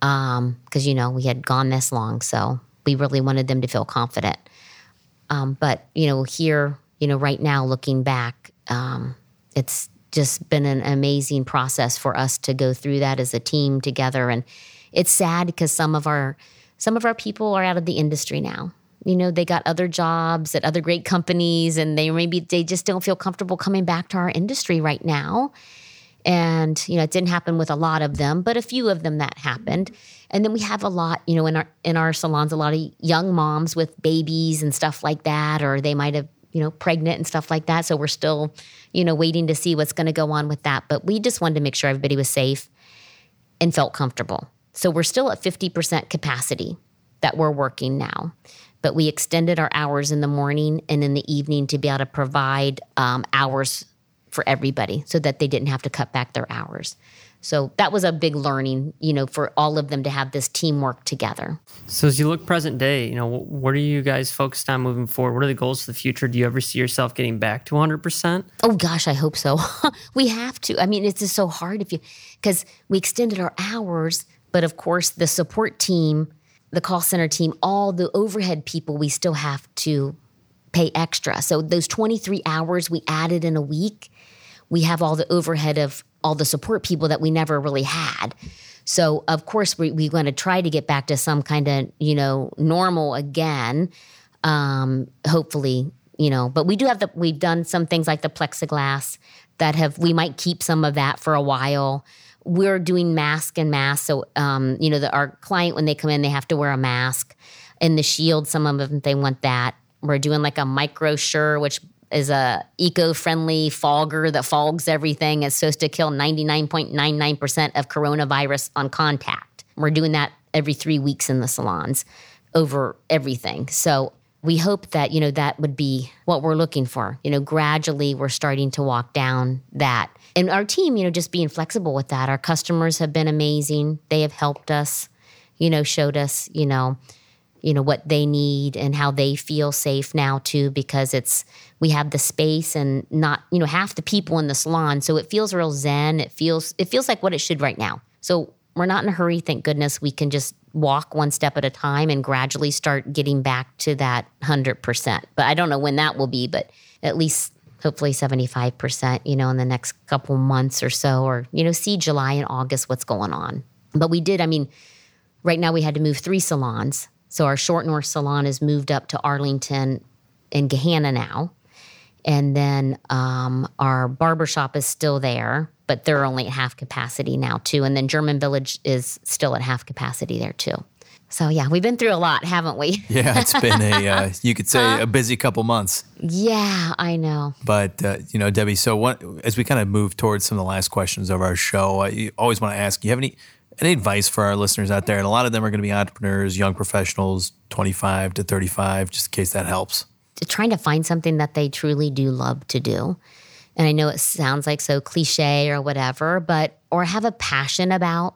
Because, you know, we had gone this long. So we really wanted them to feel confident. Um, but, you know, here, you know, right now, looking back, um, it's just been an amazing process for us to go through that as a team together. And it's sad because some of our some of our people are out of the industry now. You know, they got other jobs at other great companies and they maybe they just don't feel comfortable coming back to our industry right now. And, you know, it didn't happen with a lot of them, but a few of them that happened. And then we have a lot, you know, in our in our salons, a lot of young moms with babies and stuff like that, or they might have, you know, pregnant and stuff like that. So we're still, you know, waiting to see what's going to go on with that. But we just wanted to make sure everybody was safe and felt comfortable. So we're still at 50% capacity that we're working now. But we extended our hours in the morning and in the evening to be able to provide um, hours for everybody so that they didn't have to cut back their hours. So that was a big learning, you know, for all of them to have this teamwork together. So as you look present day, you know, what are you guys focused on moving forward? What are the goals for the future? Do you ever see yourself getting back to 100%? Oh gosh, I hope so. we have to. I mean, it's just so hard if you cuz we extended our hours, but of course the support team, the call center team, all the overhead people we still have to pay extra. So those 23 hours we added in a week, we have all the overhead of all the support people that we never really had. So of course we we want to try to get back to some kind of you know normal again. Um, hopefully, you know, but we do have the we've done some things like the plexiglass that have we might keep some of that for a while. We're doing mask and mask, so um, you know, the, our client when they come in, they have to wear a mask. And the shield, some of them they want that. We're doing like a MicroSure, which is a eco-friendly fogger that fogs everything. It's supposed to kill 99.99% of coronavirus on contact. We're doing that every three weeks in the salons over everything. So we hope that, you know, that would be what we're looking for. You know, gradually we're starting to walk down that. And our team, you know, just being flexible with that. Our customers have been amazing. They have helped us, you know, showed us, you know, you know what they need and how they feel safe now too because it's we have the space and not you know half the people in the salon so it feels real zen it feels it feels like what it should right now so we're not in a hurry thank goodness we can just walk one step at a time and gradually start getting back to that 100% but i don't know when that will be but at least hopefully 75% you know in the next couple months or so or you know see july and august what's going on. But we did i mean right now we had to move three salons. So our Short North Salon is moved up to Arlington and Gahanna now. And then um, our barbershop is still there, but they're only at half capacity now, too. And then German Village is still at half capacity there, too. So, yeah, we've been through a lot, haven't we? yeah, it's been a, uh, you could say, a busy couple months. Yeah, I know. But, uh, you know, Debbie, so what, as we kind of move towards some of the last questions of our show, I always want to ask you have any any advice for our listeners out there? And a lot of them are going to be entrepreneurs, young professionals, 25 to 35, just in case that helps. Trying to find something that they truly do love to do. And I know it sounds like so cliche or whatever, but, or have a passion about.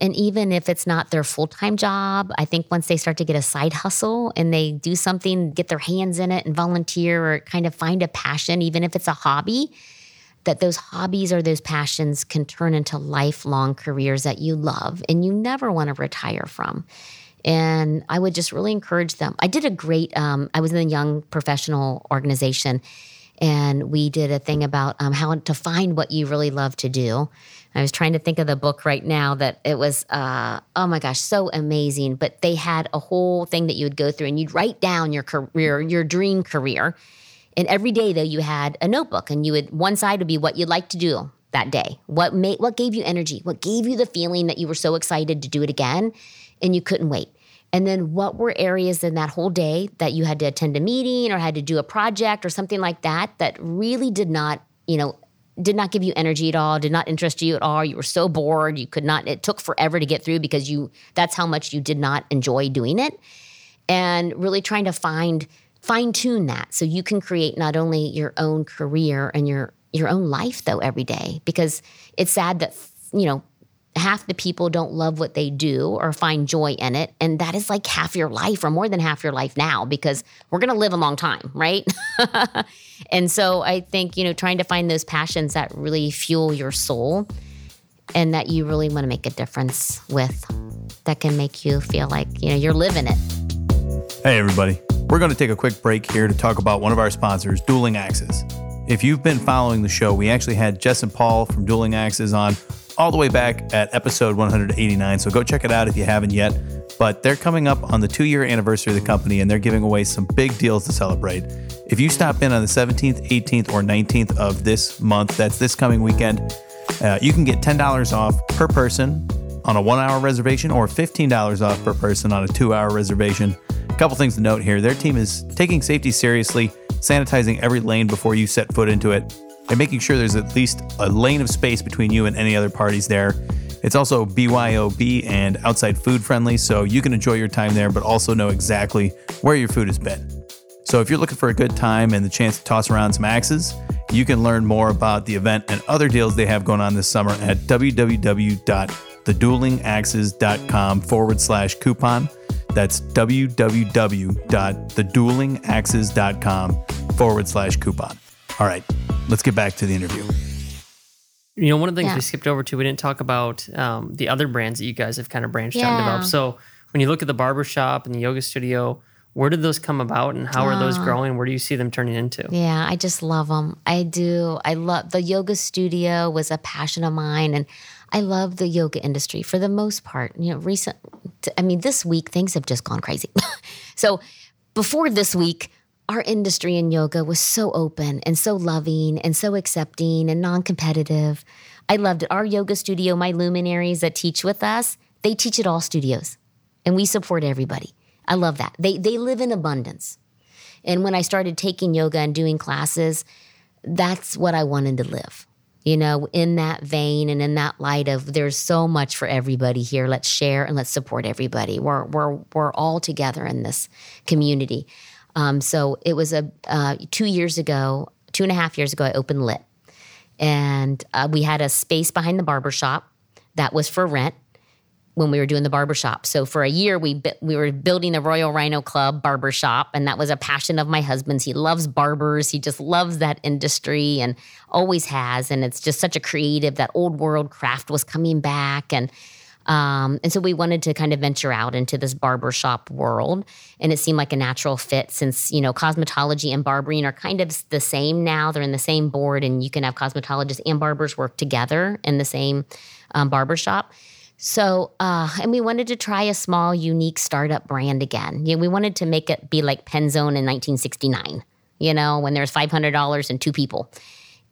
And even if it's not their full time job, I think once they start to get a side hustle and they do something, get their hands in it and volunteer or kind of find a passion, even if it's a hobby, that those hobbies or those passions can turn into lifelong careers that you love and you never want to retire from. And I would just really encourage them. I did a great, um, I was in a young professional organization and we did a thing about um, how to find what you really love to do. I was trying to think of the book right now that it was, uh, oh my gosh, so amazing. But they had a whole thing that you would go through and you'd write down your career, your dream career and every day though you had a notebook and you would one side would be what you'd like to do that day. What made what gave you energy? What gave you the feeling that you were so excited to do it again and you couldn't wait? And then what were areas in that whole day that you had to attend a meeting or had to do a project or something like that that really did not, you know, did not give you energy at all, did not interest you at all. You were so bored, you could not it took forever to get through because you that's how much you did not enjoy doing it. And really trying to find fine tune that so you can create not only your own career and your your own life though every day because it's sad that you know half the people don't love what they do or find joy in it. And that is like half your life or more than half your life now because we're going to live a long time right? And so i think you know trying to find those passions that really fuel your soul and that you really want to make a difference with that can make you feel like you know you're living it. Hey everybody. We're going to take a quick break here to talk about one of our sponsors, Dueling Axes. If you've been following the show, we actually had Jess and Paul from Dueling Axes on all the way back at episode 189. So go check it out if you haven't yet. But they're coming up on the two year anniversary of the company and they're giving away some big deals to celebrate. If you stop in on the 17th, 18th, or 19th of this month, that's this coming weekend, uh, you can get $10 off per person on a one hour reservation or $15 off per person on a two hour reservation. A couple things to note here their team is taking safety seriously, sanitizing every lane before you set foot into it, and making sure there's at least a lane of space between you and any other parties there. It's also BYOB and outside food friendly, so you can enjoy your time there, but also know exactly where your food has been. So if you're looking for a good time and the chance to toss around some axes, You can learn more about the event and other deals they have going on this summer at www.theduelingaxes.com forward slash coupon. That's www.theduelingaxes.com forward slash coupon. All right, let's get back to the interview. You know, one of the things Yeah. we skipped over too, we didn't talk about um, the other brands that you guys have kind of branched out and developed. So when you look at the barber shop and the yoga studio, where did those come about and how are those Ah. growing? Where do you see them turning into? Yeah, I just love them. I do. I love the yoga studio was a passion of mine, and I love the yoga industry for the most part. You know, recent. I mean, this week things have just gone crazy. so before this week, our industry in yoga was so open and so loving and so accepting and non-competitive. I loved it. Our yoga studio, my luminaries that teach with us, they teach at all studios, and we support everybody. I love that. They they live in abundance. And when I started taking yoga and doing classes, that's what I wanted to live. You know, in that vein and in that light of there's so much for everybody here. Let's share and let's support everybody. We're we're we're all together in this community. Um, so it was a uh, two years ago, two and a half years ago, I opened Lit, and uh, we had a space behind the barber shop that was for rent when we were doing the barbershop. So for a year we bu- we were building the Royal Rhino Club barbershop and that was a passion of my husband's. He loves barbers. He just loves that industry and always has and it's just such a creative that old world craft was coming back and um, and so we wanted to kind of venture out into this barbershop world and it seemed like a natural fit since you know cosmetology and barbering are kind of the same now they're in the same board and you can have cosmetologists and barbers work together in the same um, barbershop so, uh, and we wanted to try a small, unique startup brand again. You know, we wanted to make it be like Penzone in 1969, you know, when there's $500 and two people.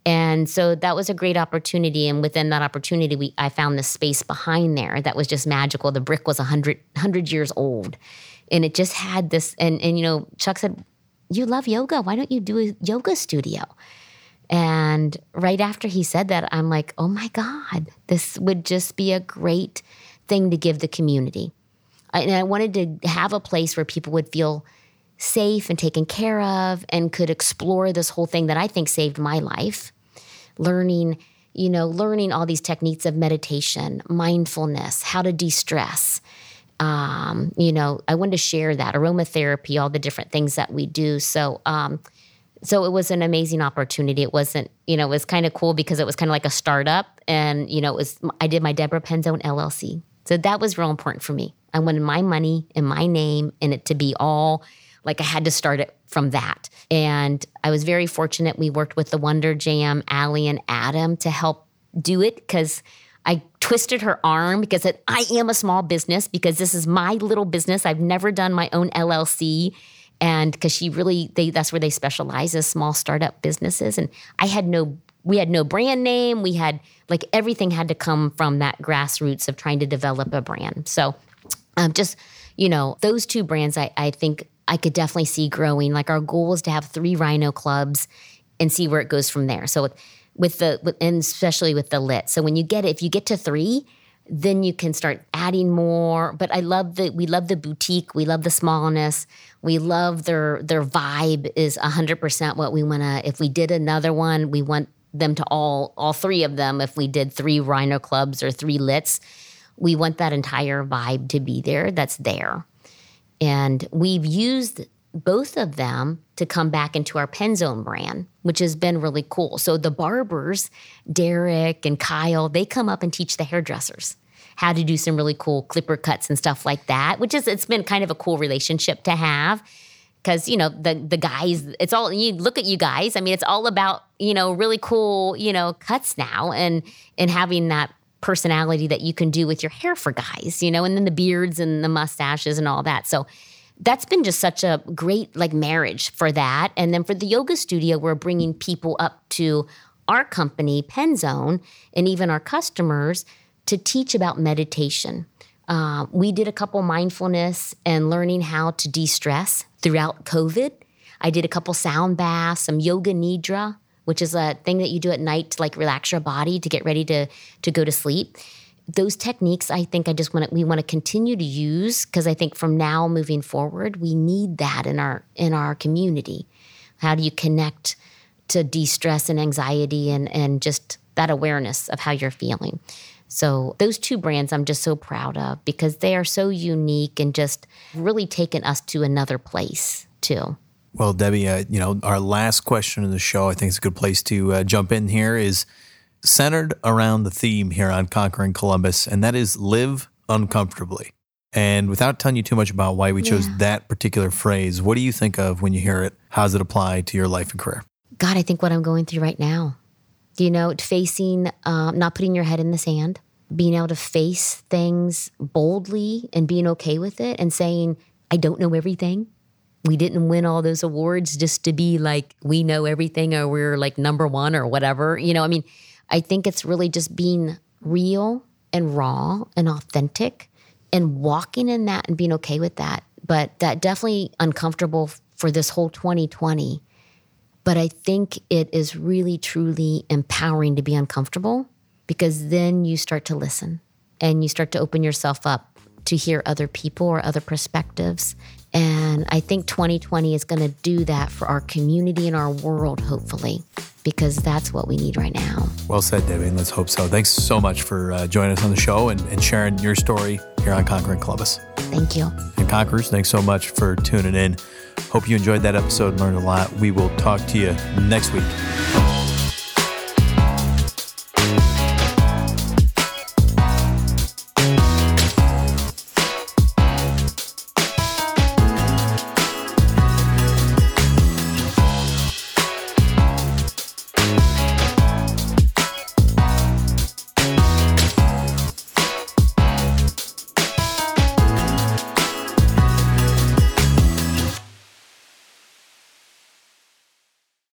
And so that was a great opportunity. And within that opportunity, we I found this space behind there that was just magical. The brick was 100, 100 years old. And it just had this, and, and, you know, Chuck said, You love yoga. Why don't you do a yoga studio? And right after he said that, I'm like, oh my God, this would just be a great thing to give the community. And I wanted to have a place where people would feel safe and taken care of and could explore this whole thing that I think saved my life. Learning, you know, learning all these techniques of meditation, mindfulness, how to de stress. Um, you know, I wanted to share that aromatherapy, all the different things that we do. So, um, so it was an amazing opportunity. It wasn't, you know, it was kind of cool because it was kind of like a startup, and you know, it was I did my Deborah Penzone LLC, so that was real important for me. I wanted my money and my name and it to be all like I had to start it from that. And I was very fortunate. We worked with the Wonder Jam, Allie and Adam to help do it because I twisted her arm because it, I am a small business because this is my little business. I've never done my own LLC. And because she really, they, that's where they specialize as small startup businesses. And I had no, we had no brand name. We had like everything had to come from that grassroots of trying to develop a brand. So um, just, you know, those two brands I, I think I could definitely see growing. Like our goal is to have three rhino clubs and see where it goes from there. So with, the, and especially with the lit. So when you get it, if you get to three, then you can start adding more. But I love the we love the boutique. We love the smallness. We love their their vibe is hundred percent what we want to. If we did another one, we want them to all all three of them. If we did three Rhino clubs or three lits, we want that entire vibe to be there. That's there, and we've used both of them to come back into our Penzone brand, which has been really cool. So the barbers, Derek and Kyle, they come up and teach the hairdressers how to do some really cool clipper cuts and stuff like that, which is it's been kind of a cool relationship to have. Cause you know, the the guys, it's all you look at you guys. I mean, it's all about, you know, really cool, you know, cuts now and and having that personality that you can do with your hair for guys, you know, and then the beards and the mustaches and all that. So that's been just such a great like marriage for that. And then for the yoga studio, we're bringing people up to our company, Penzone, and even our customers to teach about meditation. Uh, we did a couple mindfulness and learning how to de stress throughout COVID. I did a couple sound baths, some yoga nidra, which is a thing that you do at night to like relax your body to get ready to to go to sleep those techniques i think i just want to we want to continue to use because i think from now moving forward we need that in our in our community how do you connect to de-stress and anxiety and and just that awareness of how you're feeling. So those two brands I'm just so proud of because they are so unique and just really taken us to another place too. Well, Debbie, uh, you know, our last question of the show, I think it's a good place to uh, jump in here, is centered around the theme here on Conquering Columbus, and that is live uncomfortably. And without telling you too much about why we chose Yeah. that particular phrase, what do you think of when you hear it? How does it apply to your life and career? God, I think what I'm going through right now. Do you know, facing, um, not putting your head in the sand, being able to face things boldly and being okay with it and saying, I don't know everything. We didn't win all those awards just to be like, we know everything or we're like number one or whatever. You know, I mean, I think it's really just being real and raw and authentic and walking in that and being okay with that. But that definitely uncomfortable for this whole 2020 but I think it is really, truly empowering to be uncomfortable because then you start to listen and you start to open yourself up to hear other people or other perspectives. And I think 2020 is going to do that for our community and our world, hopefully, because that's what we need right now. Well said, Debbie, and let's hope so. Thanks so much for uh, joining us on the show and, and sharing your story here on Conquering Columbus. Thank you. And Conquerors, thanks so much for tuning in. Hope you enjoyed that episode and learned a lot. We will talk to you next week.